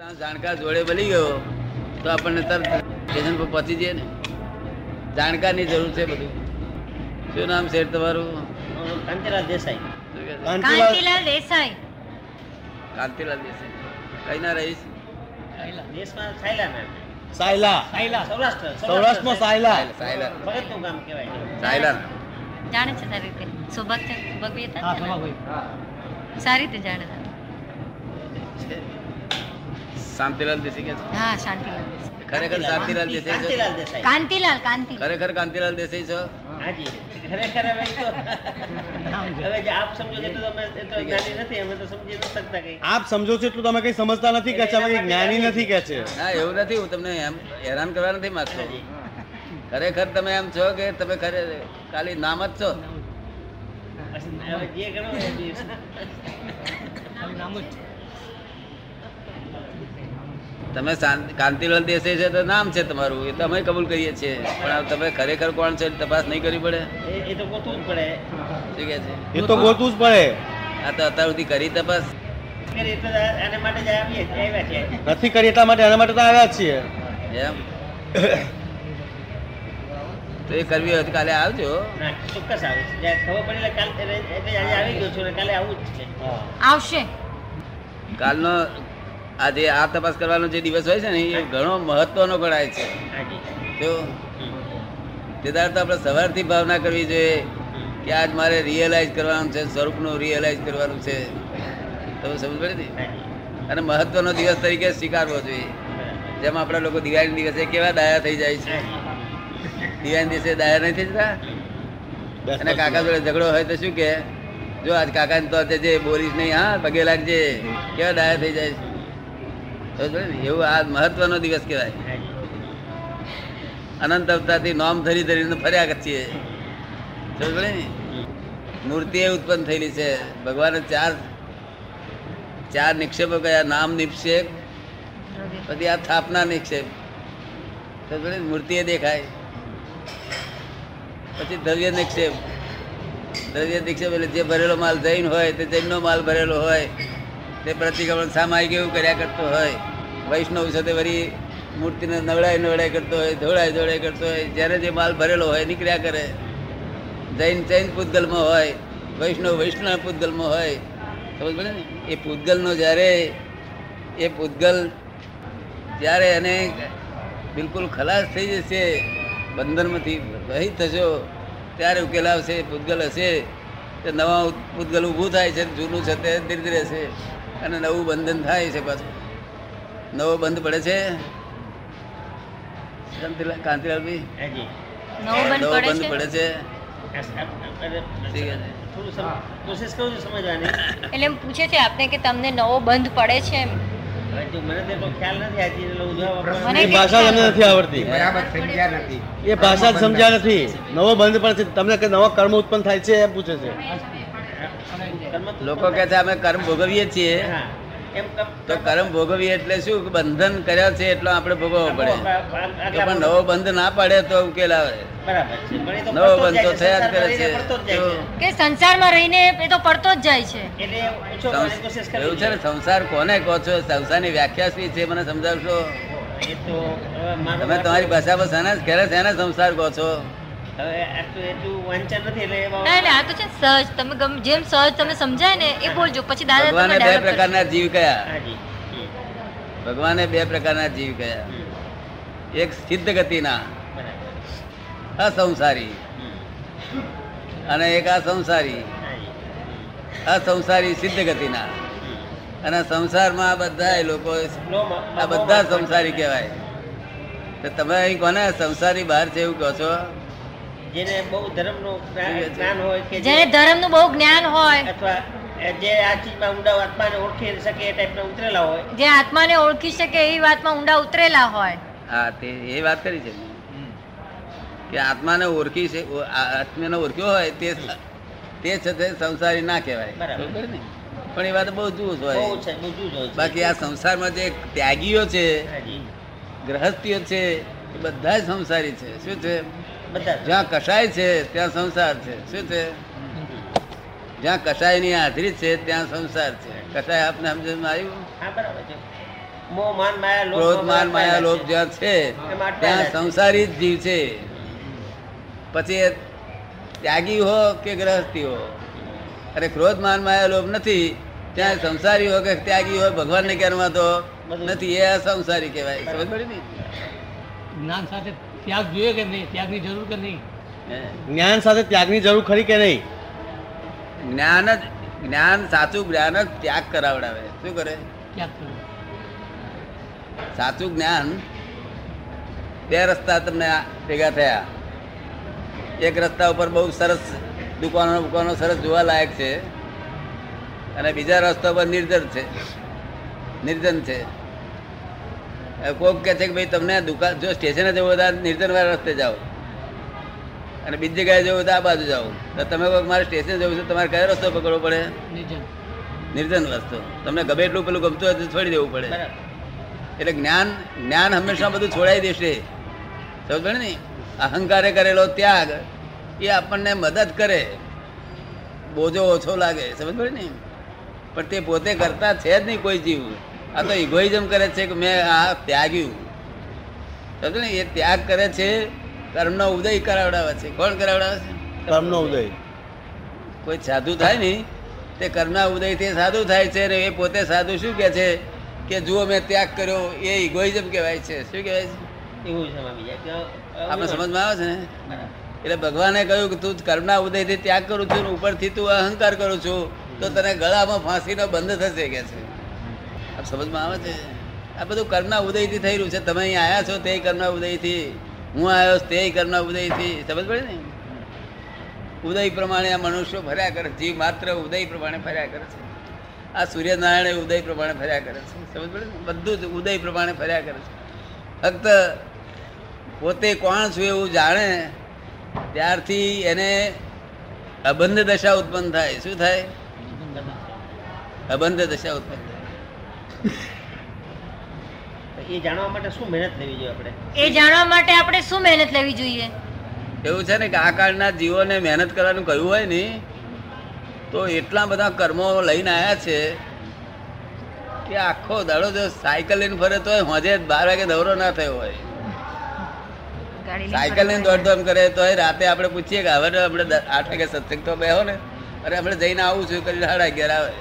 જાણકાર જોડે બની ગયો તો આપણને તરત સ્ટેશન પર પહોંચી જઈએ ને. જાણકારની જરૂર છે બધું. શું નામ છે તમારું? કાંતિલાલ દેસાઈ? કાંતિલાલ દેસાઈ. કાંતિલાલ દેસાઈ. કઈ ના રહીશ? દેશમાં સાયલા સાયલા. સૌરાષ્ટ્ર સૌરાષ્ટ્રમાં સાયલા. સાયલા. ભગતનું ગામ કહેવાય. સાયલા. જાણે છે સારી રીતે. સુભગ છે ભગવી હતા સારી રીતે જાણે છે. શાંતિલાલ દેસાઈ કે છે? હા શાંતિલાલ દેસાઈ. ખરેખર શાંતિલાલ દેસાઈ છો? કાંતિલાલ દેસાઈ. કાંતિલાલ કાંતિ ખરેખર કાંતિલાલ દેસાઈ છો? હાજી. ખરેખર હવે તો હવે જે આપ સમજો છો એટલું તમે એટલો જ્ઞાની નથી અમે તો સમજી નથી શકતા કઈ. આપ સમજો છો એટલું તમે કઈ સમજતા નથી કે છે અમે જ્ઞાની નથી કે છે? ના એવું નથી. હું તમને એમ હેરાન કરવા નથી માંગતો. ખરેખર તમે એમ છો કે તમે ખરે ખાલી નામ જ છો? જે ગણો એ બી તમે કાંતિલાલ દેસાઈ છે તો નામ છે તમારું એ તો અમે કબૂલ કરીએ છીએ. પણ તમે ખરેખર કોણ છે તપાસ નહીં કરવી પડે? એ- તો ગોતવું જ પડે. શું કે છે? એ તો ગોતવું જ પડે. આ તો અત્યાર સુધી કરી તપાસ? નથી કરી એટલા માટે એના માટે તો આવ્યા જ છીએ. એમ? તો એ કરવી હોય તો કાલે આવજો. ચોક્કસ આવીશ ખબર પડે એટલે કાલ આવી ગયો છું કાલે આવું જ છે. આવશે. કાલનો આ જે આ તપાસ કરવાનો જે દિવસ હોય છે ને, એ ઘણો મહત્વનો ગણાય છે તો હમ. તે આપણે સવારથી ભાવના કરવી જોઈએ કે આજ મારે રિયલાઇઝ કરવાનું છે, સ્વરૂપનું રિયલાઇઝ કરવાનું છે તમે સમજ પડી ને અને મહત્વનો દિવસ તરીકે સ્વીકારવો જોઈએ. જેમ આપણા લોકો દિવાળી દિવસે કેવા ડાયા થઈ જાય છે દિવાળી દિવસે ડાયા નહીં થઈ જતા અને કાકા જોડે ઝઘડો હોય તો શું કે જો આજ કાકા તો જે બોલીશ નહીં, હા, પગે લાગજે કેવા ડાયા થઈ જાય છે? એવું આ મહત્વનો દિવસ કહેવાય. અનંત અવતારથી નોમ ધરી ધરીને ફર્યા છીએ મૂર્તિ એ ઉત્પન્ન થયેલી છે. ભગવાને ચાર ચાર નિક્ષેપો કયા નામ નિક્ષેપ, પછી આ સ્થાપના નિક્ષેપ. મૂર્તિએ દેખાય. પછી દ્રવ્ય નિક્ષેપ. દ્રવ્ય નિક્ષેપ એટલે જે ભરેલો માલ જૈન હોય, તે જૈનનો માલ ભરેલો હોય. તે પ્રતિક્રમણ સામાયિક એવું કર્યા કરતો હોય. વૈષ્ણવ સાથે વળી મૂર્તિને નવડાય નવડાય કરતો હોય, ધોળાય ધોળાય કરતો હોય, જ્યારે જે માલ ભરેલો હોય, નીકળ્યા કરે. જૈન જૈન પૂતગલમાં હોય, વૈષ્ણવ વૈષ્ણવ પૂતગલમાં હોય સમજ પડે ને? એ પૂતગલનો જ્યારે, એ પૂતગલ જ્યારે એને બિલકુલ ખલાસ થઈ જશે બંધનમાંથી રહી થશો, ત્યારે ઉકેલ આવશે પૂતગલ હશે. તો નવા પૂતગલ ઊભું થાય છે, જૂનું છે, તે ધીરે ધીરે છે અને નવું બંધન થાય છે પાછું. નવો બંધ પડે છે. કાંતિલાલભાઈ નવો બંધ પડે છે? પડે છે. ઠીક છે. થોડું સમ- કોશિશ કરું છું સમજવાની. એટલે એમ પૂછે છે આપને કે તમને નવો બંધ પડે છે એમ. એ ભાષા આવડતી. બરાબર સમજ્યા નથી. એ ભાષા જ સમજ્યા નથી. નવો બંધ પણ છે. તમને કે નવા કર્મ ઉત્પન્ન થાય છે એમ પૂછે છે. લોકો કહે છે અમે કર્મ ભોગવીએ છીએ. તો કર્મ ભોગવીએ એટલે શું કે બંધન કર્યા છે એટલો આપણે ભોગવવો પડે. તો પણ નવો બંધ ના પડે તો ઉકેલ આવે છે. નવો બંધ તો થયા જ કરે સંસારમાં છે. છે. કે સંસારમાં રહીને એ તો પડતો જ જાય છે. એવું છે. ને સંસાર કોને કહો છો? સંસારની વ્યાખ્યા શું છે? મને સમજાવશો? તમે તમારી ભાષામાં શાના ઘરે શેના સંસાર કહો છો. હવે આટલું એટલું વાંચન નથી એટલે ના ના આ તો છે સહજ. તમે ગમ- જેમ સહજ તમે સમજાય ને એ બોલજો. પછી દાદા ભગવાને બે પ્રકારના જીવ કયા? ભગવાને બે પ્રકારના જીવ કયા? એક સિદ્ધ ગતિના અસંસારી અને એક અસંસારી. અસંસારી સિદ્ધ ગતિના. અને સંસારમાં બધા લોકો આ બધા સંસારી કહેવાય. તો તમે અહીં કોને સંસારી બહાર છે એવું કહો છો? જેને બહુ ધર્મનું જ્ઞાન હોય કે જેને ધર્મનું બહુ જ્ઞાન હોય અથવા જે આ ચીજમાં ઊંડા આત્માને ઓળખી શકે એ ટાઈપના ઉતરેલા હોય. જે આત્માને ઓળખી શકે એ વાતમાં ઊંડા ઉતરેલા હોય. હા તે એ વાત કરી છે. કે આત્માને ઓળખી છે આત્માને ઓળખ્યો હોય તે તે છતાં સંસારી ના કહેવાય. બરાબર. ને? પણ એ વાત બહુ જૂજ હોય. છે છે. બાકી આ સંસારમાં જે ત્યાગીઓ છે ગ્રહસ્થીઓ છે એ બધા જ સંસારી છે. શું છે. જ્યાં કસાય છે ત્યાં સંસાર છે. શું છે? જ્યાં કસાયની હાજરી છે ત્યાં સંસાર છે. કસાય આપને સમજણમાં આવ્યું? હા બરાબર છે. મોહ માન માયા લોભ ક્રોધ માન માયા લોભ જ્યાં છે ત્યાં સંસારી જ જીવ છે. પછી ત્યાગી હો કે ગ્રહસ્થી હો? અરે ક્રોધ માન માયા લોભ નથી. ત્યાં સંસારી હો કે ત્યાગી હોય ભગવાનને ક્યારમાં તો નથી. એ અસંસારી કહેવાય. સમજ પડી ને? જ્ઞાન સાથે ત્યાગ જોઈએ કે નહીં? ત્યાગની જરૂર કે નહીં? જ્ઞાન સાથે ત્યાગની જરૂર ખરી કે નહીં? જ્ઞાન જ જ્ઞાન સાચું જ્ઞાન જ ત્યાગ કરાવડાવે. શું કરે? સાચું જ્ઞાન બે રસ્તા તમને આ ભેગા થયા. એક રસ્તા ઉપર બહુ સરસ દુકાનો દુકાનો સરસ જોવા લાયક છે. અને બીજા રસ્તા પર નિર્જન છે. નિર્જન છે. કોક કહે છે કે ભાઈ તમને દુકાન જો સ્ટેશને જવું તો નિર્જનવાળા રસ્તે જાઓ. અને બીજી જગ્યાએ જવું હોય તો આ બાજુ જાઓ. તો તમે કોઈક મારે સ્ટેશન જવું છે તમારે કયો રસ્તો પકડવો પડે? નિર્જન. નિર્જન રસ્તો. તમને ગમે એટલું પેલું ગમતું હોય તો છોડી દેવું પડે. એટલે જ્ઞાન જ્ઞાન હંમેશા બધું છોડાઈ દેશે. સમજ ને? અહંકારે કરેલો ત્યાગ એ આપણને મદદ કરે. બોજો ઓછો લાગે. સમજ પડે ને? પણ તે પોતે કરતા છે જ નહીં કોઈ જીવ. આ તો ઇગોઇઝમ કરે છે કે મેં આ ત્યાગ્યું. સમજ ને? એ ત્યાગ કરે છે કર્મનો ઉદય કરાવડાવે છે. કોણ કરાવડાવે છે? કર્મનો ઉદય. કોઈ સાધુ થાય ને તે કર્મના ઉદયથી સાધુ થાય છે ને એ પોતે સાધુ શું કહે છે? કે જુઓ મેં ત્યાગ કર્યો એ ઇગોઇઝમ કહેવાય છે. શું કહેવાય છે? આપણે સમજમાં આવે છે ને? એટલે ભગવાને કહ્યું કે તું કર્મના ઉદયથી ત્યાગ કરું છું ઉપરથી તું અહંકાર કરું છું તો તને ગળામાં ફાંસીનો બંધ થશે કે છે. આ સમજમાં આવે છે? આ બધું કર્મના ઉદયથી થઈ રહ્યું છે. તમે અહીં આવ્યા છો તે કર્મના ઉદયથી. હું આવ્યો તે કર્મના ઉદયથી. સમજ પડે ને? ઉદય પ્રમાણે આ મનુષ્યો ફર્યા કરે. જીવ માત્ર ઉદય પ્રમાણે ફર્યા કરે છે. આ સૂર્યનારાયણ ઉદય પ્રમાણે ફર્યા કરે છે. સમજ પડે ને? બધું જ ઉદય પ્રમાણે ફર્યા કરે છે. ફક્ત પોતે કોણ છું એવું જાણે, ત્યારથી એને અબંધ દશા ઉત્પન્ન થાય. શું થાય? અબંધ દશા ઉત્પન્ન થાય એ જાણવા માટે શું મહેનત લેવી જોઈએ આપણે? એ જાણવા માટે આપણે શું મહેનત લેવી જોઈએ? એવું છે ને કે આ કાળના જીવોને મહેનત કરવાનું કહ્યું હોય ને તો એટલા બધા કર્મો લઈને આવ્યા છે કે આખો દાડો જો સાયકલ લઈને ફરે તો હોજે બાર વાગે દવરો ના થયો હોય. સાયકલ લઈને દોડધામ કરે તો રાતે આપણે પૂછીએ કે હવે આપણે આઠ વાગે સત્સંગ તો બેહો ને અરે આપણે જઈને આવું છું કરી સાડા અગિયાર આવે.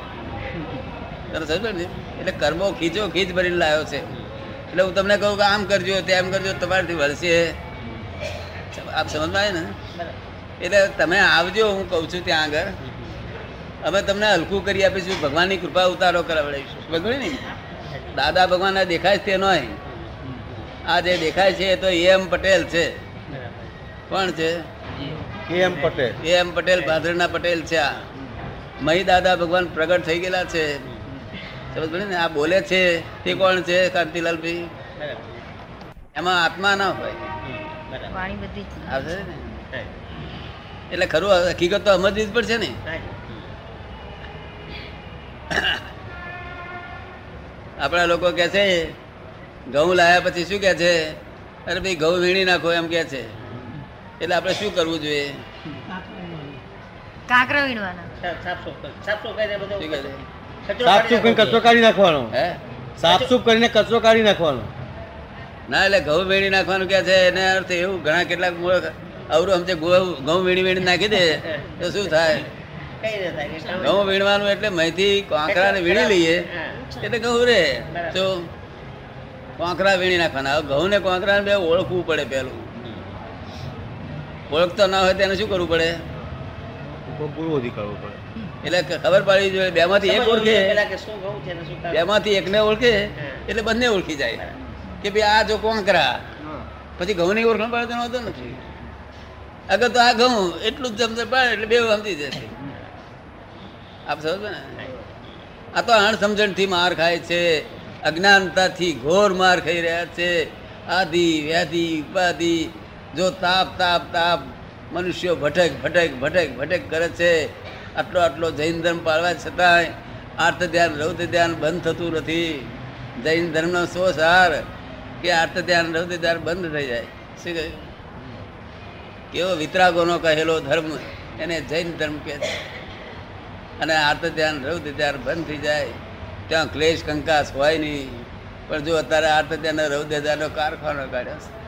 તને સમજો ને? એટલે કર્મો ખીચો ખીચ ભરીને લાવ્યો છે. એટલે હું તમને કહું કે આમ કરજો તેમ કરજો તમારાથી વળશે. આપ સમજમાં આવે ને? એટલે તમે આવજો હું કહું છું ત્યાં આગળ. અમે તમને હલકું કરી આપીશું ભગવાનની કૃપા ઉતારો કરાવડાવીશું બધું ને? દાદા ભગવાન દેખાય છે તે નોય આ જે દેખાય છે એ તો એમ પટેલ છે. કોણ છે? એ એમ પટેલ. એ એમ પટેલ ભાદરના પટેલ છે આ. મહી દાદા ભગવાન પ્રગટ થઈ ગયેલા છે. સમજ પડે ને? આ બોલે છે તે કોણ છે? કાંતિલાલભાઈ બરાબર એમાં આત્મા ના હોય. આવશે ને? એટલે ખરું હકીકત તો સમજવી જ પડશે ને. આપણા લોકો કે છે ઘઉં લાયા પછી શું કે છે? અરે ભાઈ ઘઉં વીણી નાખો એમ કે છે. એટલે આપણે શું કરવું જોઈએ? કાંકરા વીણવાના. સાફ- સાફ-સૂફ કાઢી સૂફ કરીને કચરો કાઢી નાખવાનો. હે? સાફ સૂફ કરીને કચરો કાઢી નાખવાનો. ના એટલે ઘઉં વીણી નાખવાનું કે છે એને અર્થ એવું ઘણા કેટલાક મૂળ અવરું સમજે ઘઉં ઘઉં વીણી વીણી નાખી દે તો શું થાય? ના ઘઉં વીણવાનું એટલે મહીથી કોંકરાને વીણી લઈએ એટલે ઘઉં રે. તો કોંકરા વીણી નાખવાના. હવે ઘઉં ને કોંકરાને બે ઓળખવું પડે પેલું. ઓળખતો ના હોય તેને શું કરવું પડે? પૂર્વથી કરવું પડે. એટલે ખબર પાડવી જોઈએ બેમાંથી એક ઓળખે. બેમાંથી એકને ઓળખે એટલે બંને ઓળખી જાય. કે ભાઈ આ જો કોંકરા પછી ઘઉંની ઓળખાણ પડે તેનો હતો નથી. અગર તો આ ઘઉં એટલું જ સમજ પાડે એટલે બે સમજી જશે. આપ સમજો ને? આ તો અણસમજણથી માર ખાય છે અજ્ઞાનતાથી ઘોર માર ખાઈ રહ્યા છે. આદિ વ્યાધિ ઉપાધિ જો તાપ તાપ તાપ મનુષ્યો ભટક ભટક ભટક ભટક કરે છે. આટલો આટલો જૈન ધર્મ પાળવા છતાંય આર્થ ધ્યાન રૌદ્ર ધ્યાન બંધ થતું નથી. જૈન ધર્મનો શો સાર કે આર્થ ધ્યાન રૌદ્ર ધ્યાન બંધ થઈ જાય. શું કહ્યું? કેવો વિતરાગોનો કહેલો ધર્મ એને જૈન ધર્મ કહે છે. અને આર્થ ધ્યાન રૌદ્ર ધ્યાન બંધ થઈ જાય. ત્યાં ક્લેશ, કંકાસ હોય નહીં. પણ જો અત્યારે આર્થ ધ્યાન રૌદ્ર ધ્યાનનો કારખાનો કાઢ્યો છે.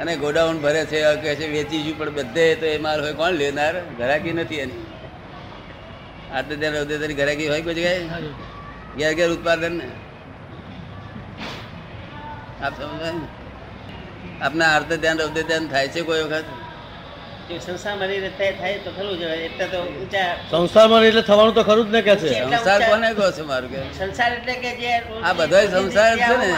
અને ગોડાઉન ભરે છે કહે છે વેચીશું પણ બધે તો એ માલ હોય કોણ લેનાર? ઘરાકી નથી એની. આટલે ત્યાં રૌદ્રદાની ઘરાકી હોય કોઈ જગ્યાએ? ઘેર ઘેર ઉત્પાદન. ને આપ સમજાય ને? આપના આર્તે ધ્યાન રૌદ્ર ધ્યાન થાય છે કોઈ વખત? સંસારમાં એટલે સંસારમાં એટલે થવાનું તો ખરું જ ને કે છે? સંસાર કોને કહો છો મારું કે? સંસાર એટલે કે જે આ બધાય સંસાર છે ને.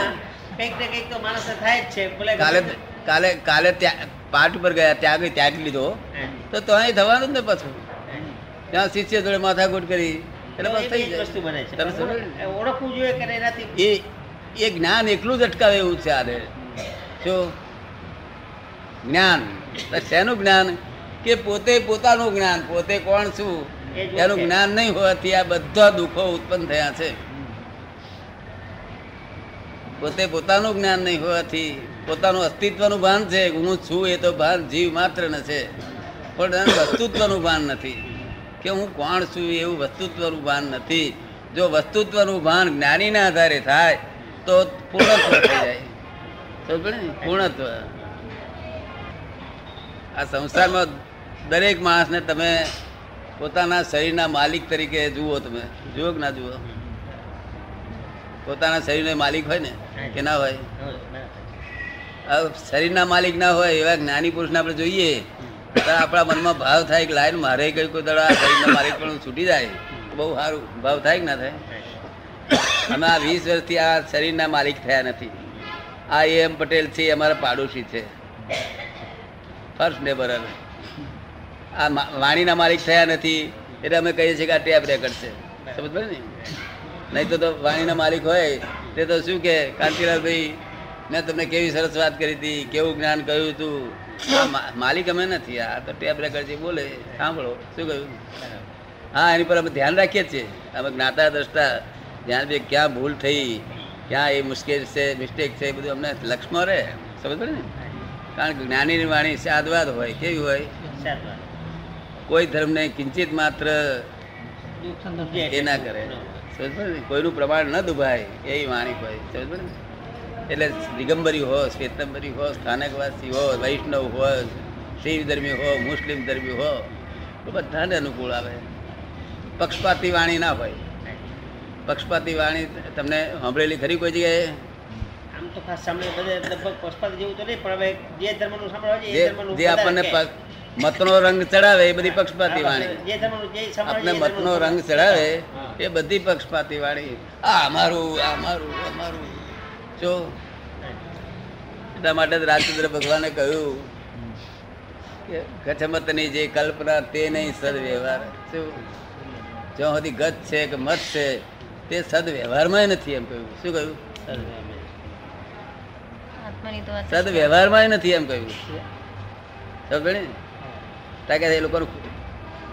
કંઈક ને કંઈક તો માણસ થાય જ છે. ભલે કાલે કાલે કાલે ત્યાં પાઠ ઉપર ગયા ત્યાગ ત્યાગ લીધો. તો તો અહીં થવાનું જ ને પાછું. ત્યાં શિષ્ય જોડે માથાકૂટ કરી. એટલે બસ થઈ જાય? ઓળખવું જોઈએ એ એ જ્ઞાન એકલું જ અટકાવે એવું છે આને. શું જ્ઞાન. શેનું જ્ઞાન? કે પોતે પોતાનું જ્ઞાન. પોતે કોણ છું? એ એનું જ્ઞાન નહીં હોવાથી આ બધા દુઃખો ઉત્પન્ન થયા છે. પોતે પોતાનું જ્ઞાન નહીં હોવાથી પોતાનું અસ્તિત્વનું ભાન છે, હું છું એ તો ભાન જીવ માત્ર ને છે. પણ વસ્તુત્વનું ભાન નથી. કે હું કોણ છું એવું વસ્તુત્વનું ભાન નથી. જો વસ્તુત્વનું ભાન જ્ઞાનીના આધારે થાય, તો પૂર્ણત્વ થઈ જાય. પૂર્ણત્વ. આ સંસારમાં દરેક માણસને તમે પોતાના શરીરના માલિક તરીકે જુઓ તમે. જુઓ કે ના જુઓ? પોતાના શરીરને માલિક હોય ને? કે ના હોય? શરીરના માલિક ના હોય એવા જ્ઞાની પુરુષને આપણે જોઈએ, તો આપણા મનમાં ભાવ થાય કે લાઈન મારે કઈ કોઈ દડા શરીરના માલિક પણ છૂટી જાય. બહુ સારું, ભાવ થાય કે ના થાય? અમે આ વીસ વર્ષથી આ શરીરના માલિક થયા નથી. આ એમ પટેલ છે અમારા પાડોશી છે. ફર્સ્ટ નેબર આ વાણીના માલિક થયા નથી, એટલે અમે કહીએ છીએ કે આ ટેપ રેકર્ડ છે. સમજ ને? નહીં તો તો વાણીના માલિક હોય, તે તો શું કે, કાંતિલાલભાઈ મેં તમને કેવી સરસ વાત કરી હતી, કેવું જ્ઞાન કહ્યું હતું માલિક અમે નથી, આ તો ટેપ રેકર્ડ બોલે, સાંભળો, શું કહ્યું? હા, એની પર અમે ધ્યાન રાખીએ છીએ. અમે જ્ઞાતા, દ્રષ્ટા ધ્યાન બી ક્યાં ભૂલ થઈ, ક્યાં એ મુશ્કેલ છે મિસ્ટેક છે, એ બધું અમને લક્ષમાં રહે સમજ પડે ને? કારણ કે જ્ઞાનીની વાણી સાદવાદ હોય, કેવી હોય? કોઈ ધર્મને કિંચિત માત્ર એ ના કરે. સમજ પડે કોઈનું પ્રમાણ ન દુભાય, એવી વાણી હોય સમજ પડે ને? એટલે દિગંબરી હો શ્વેતંબરી હો સ્થાનકવાસી હો વૈષ્ણવ હો શિવ ધર્મી હો મુસ્લિમ ધર્મી હો તો બધાને અનુકૂળ આવે. પક્ષપાતી વાણી ના હોય. પક્ષપાતી વાણી તમને સાંભળેલી ખરી કોઈ જગ્યાએ? આમ તો ખાસ સાંભળે બધે લગભગ પક્ષપાત જેવું તો નહીં પણ હવે જે ધર્મનું સાંભળવા જે ધર્મનું જે આપણને મતનો રંગ ચડાવે એ બધી પક્ષપાતી વાણી. આપણે મતનો રંગ ચડાવે એ બધી પક્ષપાતી વાણી. આ અમારું આ અમારું અમારું જો એટલા માટે જ રાજચંદ્ર ભગવાને કહ્યું કે ગચમતની જે કલ્પના તે નહીં સદવ્યવહાર. જ્યાં સુધી ગત છે કે મત છે તે સદવ્યવહારમાં નથી એમ કહ્યું. શું કહ્યું? સદ સદવ્યવહારમાં નથી એમ કહ્યું. સમજે ને તાકે એ લોકોનું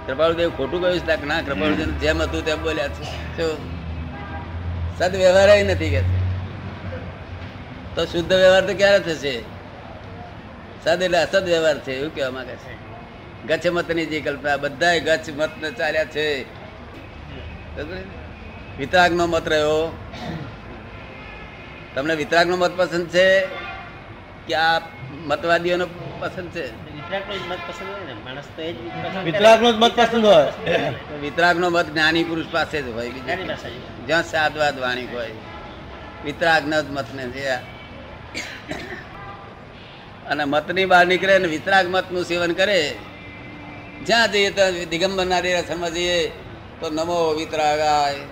કૃપાળુદેવ ખોટું કહ્યું છે ના કૃપાળુદેવ જેમ હતું તેમ બોલ્યા છે. શું સદવ્યવહાર નથી કે છે. તો શુદ્ધ વ્યવહાર તો ક્યારે થશે સદ એટલે અસદ વ્યવહાર છે એવું કહેવા માંગે છે ગચ્છ મતની જે કલ્પના બધાય ગચ્છ મત ચાલ્યા છે? વિતરાગનો મત રહ્યો તમને વિતરાગનો મત પસંદ છે કે આ મતવાદીઓનો પસંદ છે વિતરાગનો જ મત પસંદ ને માણસ તો એ જ પસંદ કરે. વિતરાગનો જ મત પસંદ હોય. તો વિતરાગનો મત જ્ઞાની પુરુષ પાસે જ હોય જ. જ્યાં સાદવાદ વાણી હોય વિતરાગનો જ મતને છે અને મતની બહાર નીકળે ને વિતરાગ મતનું સેવન કરે જ્યાં જઈએ તો દિગંબરના દેરાસરમાં જઈએ તો નમો વિતરાગાય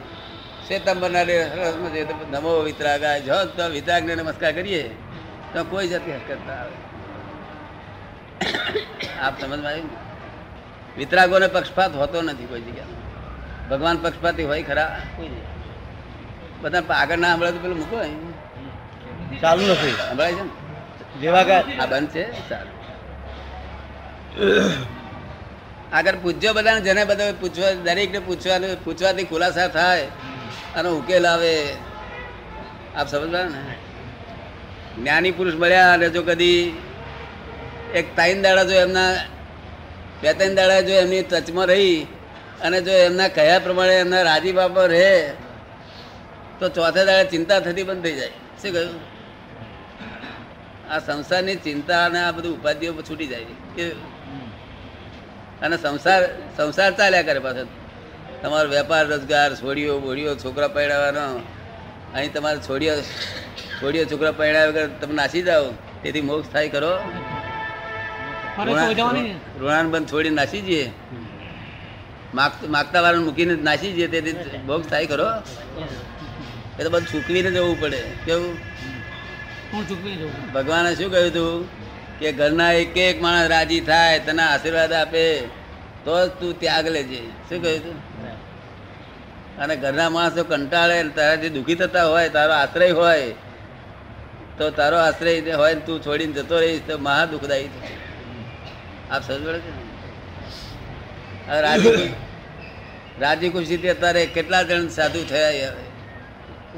શ્વેતંબરના દેરાસરમાં જઈએ તો નમો વિતરાગાય જો તો વિતરાગને નમસ્કાર કરીએ, તો કોઈ જાતની હરકત ના આવે આપ સમજમાં આવ્યું? વિતરાગોને પક્ષપાત હોતો નથી કોઈ જગ્યા ભગવાન પક્ષપાતી હોય ખરા કોઈ. બધા આગળ ના હમણાં તો પેલું મૂકો. ચાલુ નથી. સંભળાય છે ને? જેવા કે આ બંધ છે? સારું. આગળ પૂછજો બધાને જેને બધા પૂછવા દરેકને પૂછવાનું પૂછવાથી ખુલાસા થાય અને ઉકેલ આવે. આપ સમજવા ને? જ્ઞાની પુરુષ મળ્યા અને જો કદી એક તાઈન દાડા જો એમના બે ત્રણ દાડા જો એમની ટચમાં રહી અને જો એમના કયા પ્રમાણે એમના રાજી બાપા રહે તો ચોથા દાડે ચિંતા થતી બંધ થઈ જાય. શું કહ્યું? આ સંસારની ચિંતા અને આ બધું ઉપાધિઓ છૂટી જાય કે અને સંસાર સંસાર ચાલ્યા કરે પાછળ તમારો વેપાર રોજગાર છોડીઓ બોડીઓ છોકરા પહેરાવાનો અહીં તમારે છોડીઓ છોડીઓ છોકરા પરણાવ્યા વગર તમે નાસી જાઓ. તેથી મોક્ષ થાય ખરો. ઋણાન બંધ છોડી નાસી જઈએ. માગ માગતા વાળા મૂકીને નાસી જઈએ તેથી મોક્ષ થાય ખરો. એ તો બધું ચૂકવીને જવું પડે. કેવું? હું ચૂકવી જવું ભગવાને શું કહ્યું હતું કે ઘરના એક એક માણસ રાજી થાય, તને આશીર્વાદ આપે, તો જ તું ત્યાગ લેજે. શું કહ્યું હતું અને ઘરના માણસો કંટાળે તારાથી દુઃખી થતા હોય, તારો આશ્રય હોય, તો તારો આશ્રય હોય ને તું છોડીને જતો રહીશ, તો મહા દુઃખદાયી આપ સમજ છે હવે રાજી રાજી ખુશીથી અત્યારે કેટલા જણ સાધુ થયા હવે?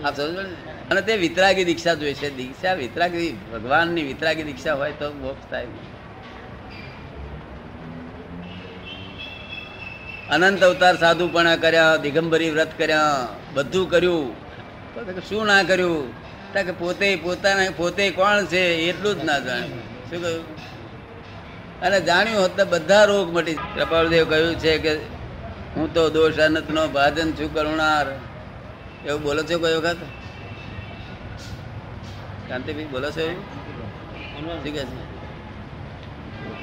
આપ સમજો ને? અને તે વિતરાગી દીક્ષા જોઈ છે. દીક્ષા વિતરાગી, ભગવાનની વિતરાગી દીક્ષા હોય તો મોક્ષ થાય. અનંત અવતાર સાધુપણા કર્યા, દિગંબરી વ્રત કર્યા, બધું કર્યું. શું ના કર્યું? કે પોતે પોતાના, પોતે કોણ છે? એટલું જ ના જાણ્યું. શું કહ્યું? અને જાણ્યું હોત તો બધા રોગ મટી કૃપાળદેવ કહ્યું છે કે હું તો દોષ અનંતનો ભાજન છું કરુણાર. એવું બોલો છો કોઈ વખત? કાંતિભાઈ બોલો છો એવું ઠીક છે.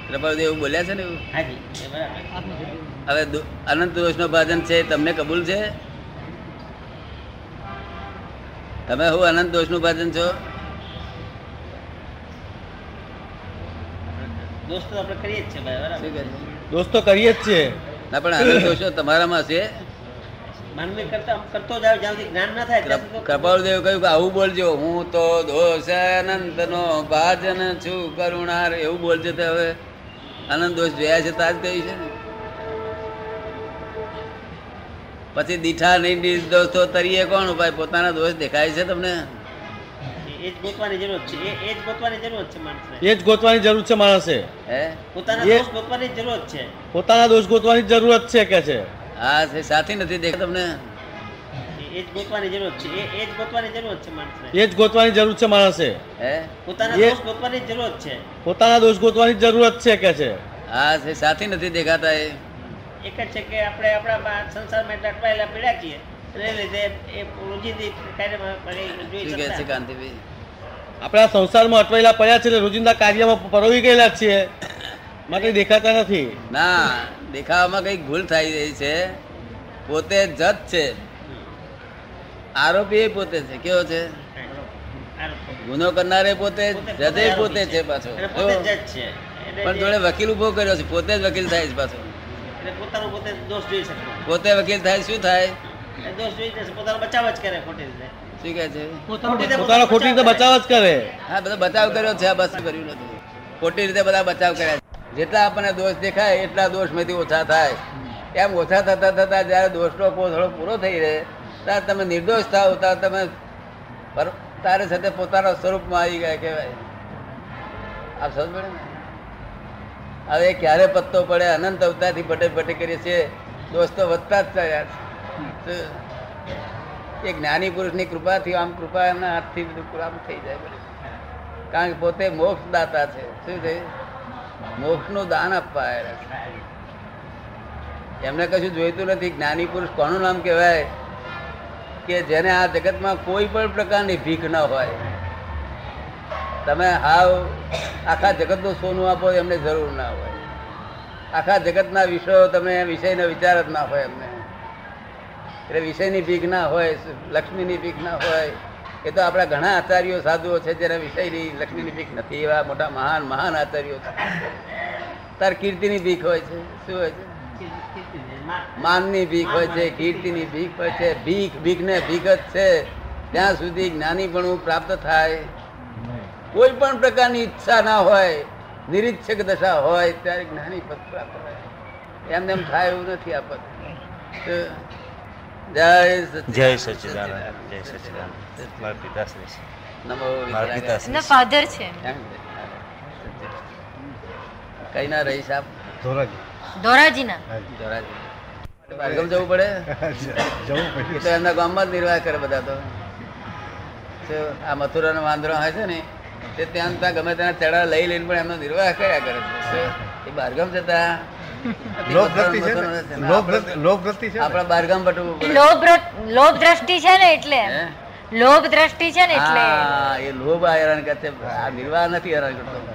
કૃપાળદેવ એવું બોલ્યા છે ને એવું? હવે અનંત દોષનો ભાજન છે તમને કબૂલ છે? તમે હું અનંત દોષનું ભાજન છો? દોસ્તો આપણે કરીએ જ છે ભાઈ બરાબર. શું કહે છે? દોસ્તો કરીએ જ છે ના પણ અનંત દોષો તમારામાં છે. માનવી કરતા આમ કરતો જાવ જ્યાં સુધી જ્ઞાન ના થાય ત્યાં સુધી તો- કપાળદેવ કહ્યું કે આવું બોલજો હું તો દોષ અનંત નો ભાજન છું કરુણાર એવું બોલજો તો હવે. અનંત દોષ જોયા છે તાજ કહ્યું છે ને. પછી દીઠા નહીં નિર્દોષ તો તરીએ કોણ ભાઈ પોતાના દોષ દેખાય છે તમને? એ જ ગોતવાની જરૂર છે એ એ જ ગોતવાની જરૂર છે માણસે એ જ ગોતવાની જરૂર છે માણસે. હે? પોતાના દોષ ગોતવાની જરૂર છે. પોતાના દોષ ગોતવાની જરૂરત છે કે છે? હા સાથી નથી દેખતા તમને. એ જ ગોતવાની જરૂર છે. એ જ ગોતવાની જરૂર છે માણસને. એ જ ગોતવાની જરૂર છે માણસે. હે? પોતાના દોષ ગોતવાની જરૂર છે. પોતાના દોષ ગોતવાની જરૂરત છે કે છે? હા સાથી નથી દેખાતા એ. એક જ છે કે આપણે આપણા સંસારમાં એટલા અટવાયેલા પીડ્યા છીએ એને લીધે એ રોજિંદી કાર્યમાં જોઈ શું છે કાંતિભાઈ. આપણે સંસારમાં અટવાયેલા પડ્યા છે એટલે રોજિંદા કાર્યમાં પરોવી ગયેલા છીએ. માટે દેખાતા નથી. ના દેખાવામાં કઈ ભૂલ થઈ રહી છે. પોતે જત છે. આરોપી એ પોતે છે. કેવો છે? ગુનો કરનારે પોતે જજે પોતે છે પાછો. જજ પણ જોડે વકીલ ઊભો કર્યો છે. પોતે જ વકીલ થાય છે પાછો. પોતે વકીલ થાય શું થાય? ખોટી રીતે. બચાવ જ કરે. હા બધો બચાવ કર્યો છે. બસ કર્યું નથી. ખોટી રીતે બધા બચાવ કર્યા છે. જેટલા આપણને દોષ દેખાય એટલા દોષમાંથી ઓછા થાય. એમ ઓછા થતા થતા જ્યારે દોષનો થોડો પૂરો થઈ રહે ત્યારે તમે નિર્દોષ થાવ ત્યારે તમે તારે સાથે પોતાના સ્વરૂપમાં આવી ગયા કહેવાય. આપ સમજ પડે ને? હવે ક્યારે પત્તો પડે? અનંત અવતારથી ભટે ભટે કરીએ છીએ. દોસ્તો વધતા જ ચાલ્યા છે. તો એ જ્ઞાની પુરુષની કૃપાથી આમ કૃપા એમના હાથથી બધું આમ થઈ જાય. કારણ કે પોતે મોક્ષદાતા છે. શું છે? મોક્ષનું દાન આપવા છે. એમને કશું જોઈતું નથી. જ્ઞાની પુરુષ કોનું નામ કહેવાય? કે જેને આ જગતમાં કોઈ પણ પ્રકારની ભીખ ન હોય. તમે હાવ આખા જગતનું સોનું આપો એમને જરૂર ના હોય. આખા જગતના વિષયો તમે વિષયનો વિચાર જ ના હોય એમને. એટલે વિષયની ભીખ ના હોય, લક્ષ્મીની ભીખ ના હોય એ તો આપણા ઘણા આચાર્યો સાધુઓ છે જેના વિષયની લક્ષ્મીની ભીખ નથી, એવા મોટા મહાન મહાન આચાર્યો છે. તાર કીર્તિની ભીખ હોય છે, શું હોય છે? માનની ભીખ હોય છે, કીર્તિની ભીખ હોય છે, ભીખ, ભીખને ભીખ જ છે. ત્યાં સુધી જ્ઞાનીપણું પ્રાપ્ત થાય. કોઈ પણ પ્રકારની ઈચ્છા ના હોય, નિરીક્ષક દશા હોય, ત્યારે જ્ઞાની પદ પ્રાપ્ત થાય. એમને એમ થાય એવું નથી આ પદ જય જય સચિદાનંદ. જય સચિદાનંદ. મારા પિતાશ્રી છે. નમો મારા પિતાશ્રી ફાધર છે. કઈ ના રહીશ આપ? ધોરાજીના? ધોરાજી. બારગામ જવું પડે? જવું એ તો એમના ગામમાં જ નિર્વાહ કરે બધા તો. તો આ મથુરાનો વાંદરો હોય છે ને તે ત્યાં ત્યાં ગમે તેના ચડા લઈ લઈને પણ એમનો નિર્વાહ કર્યા કરે છે. એ બહારગામ જતા ને? આપણા બહારગામ બટવું પડે. લોભ દ્રષ્ટિ છે ને એટલે? લોભ દ્રષ્ટિ છે ને એટલે. હા, એ લોભ આ હેરાન કરે આ નિર્વાહ નથી હેરાન કરતો.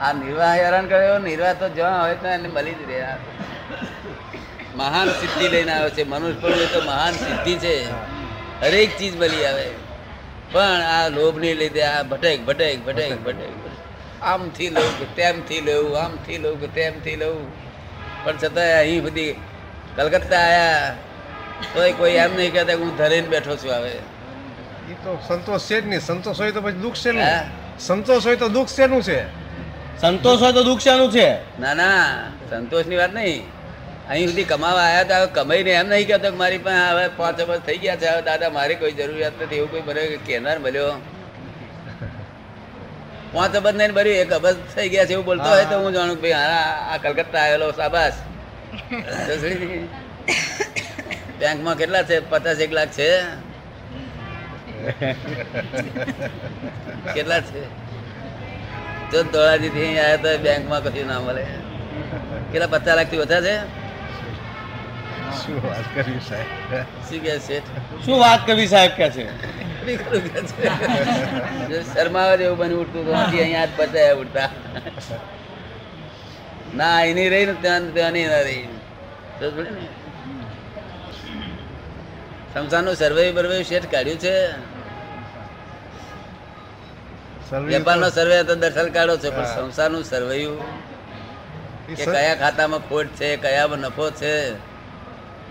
આ નિર્વાહ હેરાન કર્યો નિર્વાહ તો જ્યાં હોય તો એને મળી જ રહ્યા મહાન સિદ્ધિ લઈને આવ્યો છે. મનુષ્ય પણ તો મહાન સિદ્ધિ છે. હરેક ચીજ મળી આવે. પણ આ લોભને લીધે આ ભટેક ભટેક ભટેક ભટેક. આમથી લઉં કે તેમથી લઉં આમથી લઉં કે તેમથી લઉં. પણ છતાંય અહીં સુધી કલકત્તા આયા. તોય કોઈ એમ નહીં કહેતા હું ધરીને બેઠો છું હવે. એ તો સંતોષ છે જ નહીં. સંતોષ હોય તો પછી દુઃખ છે ને? સંતોષ હોય તો દુઃખ શેનું છે? સંતોષ હોય તો દુઃખ શેનું છે? ના ના. સંતોષની વાત નહીં. અહીં સુધી કમાવા આવ્યા હતા હવે કમાઈને એમ નહીં કહેતો કે મારી પાસે હવે પાંચ વર્ષ થઈ ગયા છે. હવે દાદા મારી કોઈ જરૂરિયાત નથી. એવું કોઈ મને કહેનાર મળ્યો? પાંચ અબજ નહીં ભર્યું. એક અબજ થઈ ગયા છે એવું બોલતો હોય તો હું જાણું કે ભાઈ હા આ કલકત્તા આવેલો શાબાશ. બેંકમાં કેટલા છે? પચાસ એક લાખ છે? કેટલા છે? જો ધોળાજી થી આવ્યા તો બેંકમાં કશું ના મળે. કેટલા? પચાસ લાખથી ઓછા છે? શું વાત કરી સાહેબ? શું કે શું વાત કરવી સાહેબ કે છે. જો શરમાવે જેવું બની ઉઠતું તો અહીંયા હાથ બચાયા ઉઠતા ના એની રહી ને ત્યાં ત્યાં ત્યાંની ના રહી. ને. શમશાનનું સર્વે બર્વે શેઠ કાઢ્યું છે? સર્વે વેપારનો સર્વે તો દર્શન કાઢો છે પણ. સંસારનું સર્વેયું કે કયા ખાતામાં ખોટ છે કયામાં નફો છે?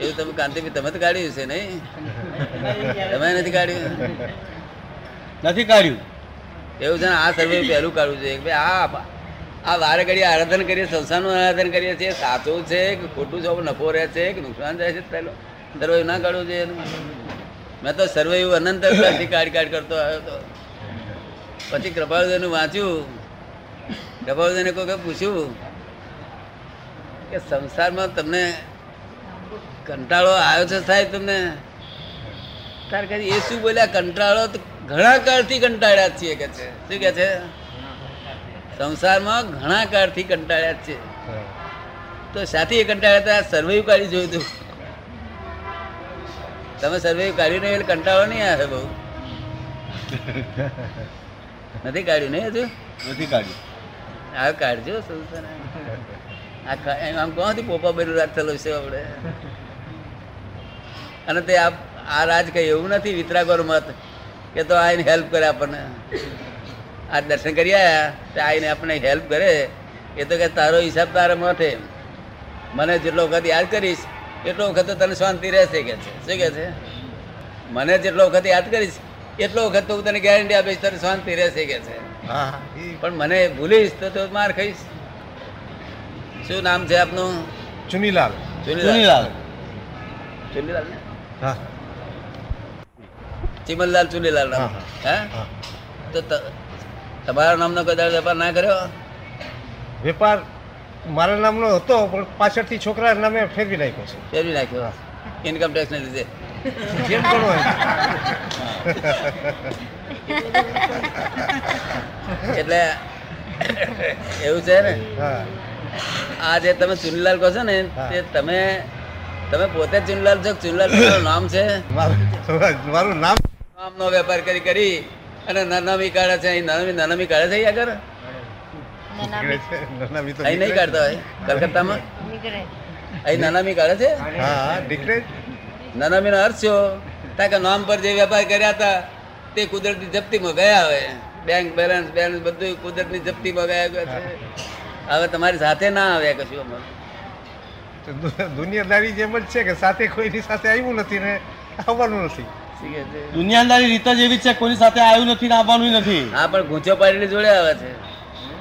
એવું તમે કાંતિભી તમે તો કાઢ્યું છે નહીં? તમે નથી કાઢ્યું? નથી કાઢ્યું. એવું છે ને આ સર્વે પહેલું કાઢવું છે કે ભાઈ આ આ વારે ઘડી આરાધન કરીએ સંસારનું આરાધન કરીએ છીએ સાચું છે કે ખોટું છે નફો રહે છે કે નુકસાન જાય છે? પહેલું સર્વે ના કાઢવું જોઈએ મેં તો સર્વે એવું અનંત કાઢી કાઢ કાઢ કરતો આવ્યો તો. પછી કૃપાળુદેવનું વાંચ્યું. કૃપાળુદેવને કોઈ પૂછ્યું કે સંસારમાં તમને કંટાળો આવ્યો છે સાહેબ તમને? તાર કે એ શું બોલ્યા? કંટાળો તો ઘણા કાળથી કંટાળ્યા જ છીએ કે છે. શું કે છે? સંસારમાં ઘણા કાળથી કંટાળ્યા જ છે તો સાથી એ કંટાળ્યા હતા સર્વે કાઢી જોયું હતું તમે સર્વે કાઢ્યું નહીં એટલે કંટાળો નહીં આવે બહુ. નથી કાઢ્યું નહીં હજુ? નથી કાઢ્યું. આ કાઢજો આમ કોણથી પોપા બન્યું રાખેલો છે આપણે. અને તે આ આ રાજ કઈ એવું નથી વિતરાગોર મત કે તો આઈને હેલ્પ કરે આપણને. આ દર્શન કરી આવ્યા તો આઈને આપણને હેલ્પ કરે. એ તો કે તારો હિસાબ તારે માથે મને જેટલો વખત યાદ કરીશ એટલો વખત તો તને શાંતિ રહેશે કે છે. શું કે છે? મને જેટલો વખત યાદ કરીશ એટલો વખત તો હું તને ગેરંટી આપીશ તને શાંતિ રહેશે કે છે. હા પણ મને ભૂલીશ તો તો માર ખાઈશ. શું નામ છે આપનું? ચુનીલાલ. ચુનીલાલ. ચુનીલાલ. ને? હા. ચિમનલાલ ચુનીલાલ નામ. હા તો તમારા નામનો કદાચ વેપાર ના કર્યો? વેપાર મારા નામનો હતો પણ પાછળથી છોકરા નામે ફેરવી નાખ્યો છે. ફેરવી નાખ્યો? ઇન્કમ ટેક્સને લીધે? જેમ પણ હોય. એટલે એવું છે ને? હા. આ જે તમે ચુનીલાલ કહો છો ને. તે તમે તમે પોતે ચુનીલાલ છો? ચુનીલાલ નામ છે? મારું મારું નામ નામનો વેપાર કરી કરી અને નનામી કાઢે છે. અહીં નનામી નનામી કાઢે છે આગળ? અહીં નહીં કાઢતા હોય? કલકત્તામાં? અહીં નાનામી કાઢે છે? હા હા નીકળે જ. નનામીનો અર્થ છો તા કે નામ પર જે વેપાર કર્યા હતા તે કુદરતી જપ્તીમાં ગયા હવે. બેંક બેલેન્સ બેલેન્સ બધું કુદરતની જપ્તીમાં ગયા ગયા છે. હવે તમારી સાથે ના આવ્યા કશું અમારું? દુનિયાદારી જેમ જ છે કે સાથે કોઈની સાથે આવ્યું નથી ને આવવાનું નથી? દુનિયાદારી રીત જ એવી જ છે કોઈની સાથે આવ્યું નથી ને આવવાનું નથી. હા પણ ગૂંચો પાડીને જોડે આવે છે.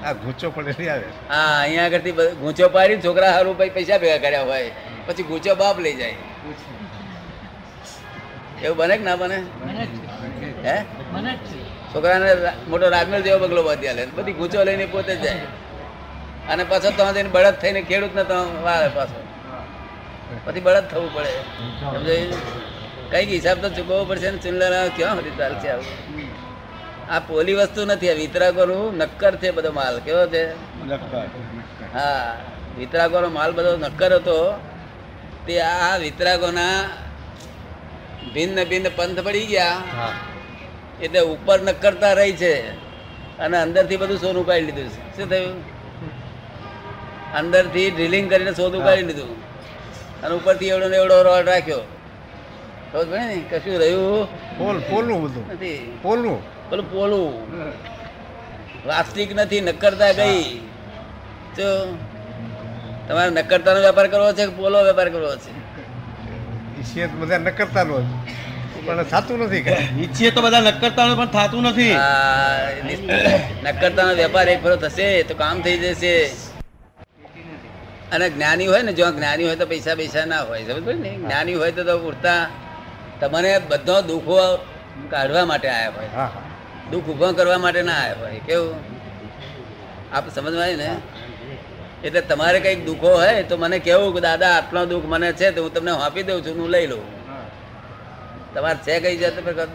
આ ગૂંચો પડેલી આવે હા અહીંયા આગળથી ગૂંચો પાડી છોકરા સારું ભાઈ પૈસા ભેગા કર્યા હોય. પછી ગૂંચો બાપ લઈ જાય. એવું બને કે ના બને? હે? છોકરાને મોટો રાજમેલ જેવો બગલો બાંધી આલે. બધી ગૂંચો લઈને પોતે જ જાય. અને પાછો તો જઈને બળદ થઈને ખેડૂતને તો વાળે પાછો. પછી બળદ થવું પડે. સમજાય? કંઈક હિસાબ તો ચૂકવવો પડશે ને. ચુનલાના ક્યાં સુધી ચાલશે આવું? આ પોલી વસ્તુ નથી આ વિતરાગોનું નક્કર છે બધો માલ. કેવો છે? હા વિતરાગોનો માલ બધો નક્કર હતો. તે આ વિતરાગોના ભિન્ન ભિન્ન પંથ પડી ગયા. એટલે ઉપર નક્કરતા રહી છે. અને અંદરથી બધું સોનું કાઢી લીધું છે. શું થયું? અંદરથી ડ્રિલિંગ કરીને સોનું કાઢી લીધું. અને ઉપરથી એવડો ને એવડો રોડ રાખ્યો. ને? કશું રહ્યું? પોલ બધું. નથી. પોલનું પેલું પોલું વાસ્તવિક નથી નક્કરતા ગઈ તો તમારે નક્કરતાનો વેપાર કરવો છે કે પોલો વેપાર કરવો છે? ઈશ્વર બધા ન નો પણ થતું નથી કે ઈચ્છીએ તો બધા નક્કરતાનું પણ થતું નથી. નક્કરતાનો વેપાર એક ફરો થશે તો કામ થઈ જશે. અને જ્ઞાની હોય ને જો જ્ઞાની હોય તો પૈસા પૈસા ના હોય સમજ ને? જ્ઞાની હોય તો તો ઉડતા તમને બધો દુઃખો કાઢવા માટે આવ્યા હોય. હા હા. દુઃખ ઊભો કરવા માટે ના આવ્યા હોય કેવું? આપ સમજમાં આવી ને એટલે તમારે કંઈક દુઃખો હોય તો મને કેવું કે દાદા આટલો દુઃખ મને છે તો હું તમને આપી દઉં છું હું લઈ લઉં. તમારે છે કઈ જાત તમારો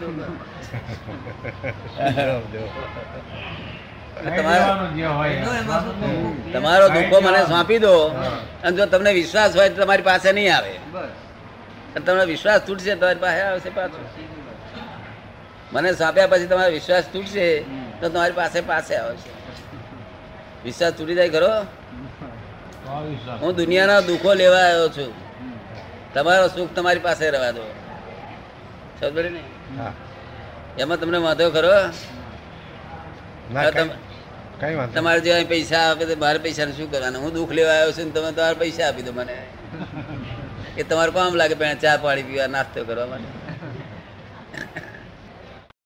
તમારો દુઃખો મને સોંપી દો. અને જો તમને વિશ્વાસ હોય તો તમારી પાસે નહીં આવે. અને તમને વિશ્વાસ તૂટશે તમારી પાસે આવશે પાછું. મને સોંપ્યા પછી તમારો વિશ્વાસ તૂટશે તો તમારી પાસે પાસે આવશે. વિશ્વાસ તૂટી જાય ખરો? હું દુનિયાના દુઃખો લેવા આવ્યો છું. તમારો સુખ તમારી પાસે રહેવા દો. સમજ ને? એમાં તમને વાંધો ખરો. તમારે જે પૈસા આપે તો મારે પૈસા શું કરવાનું? હું દુઃખ લેવા આવ્યો છું ને તમે તમારે પૈસા આપી દો મને. એ તમારે કામ લાગે પણ ચા પાણી પીવા નાસ્તો કરવા માટે.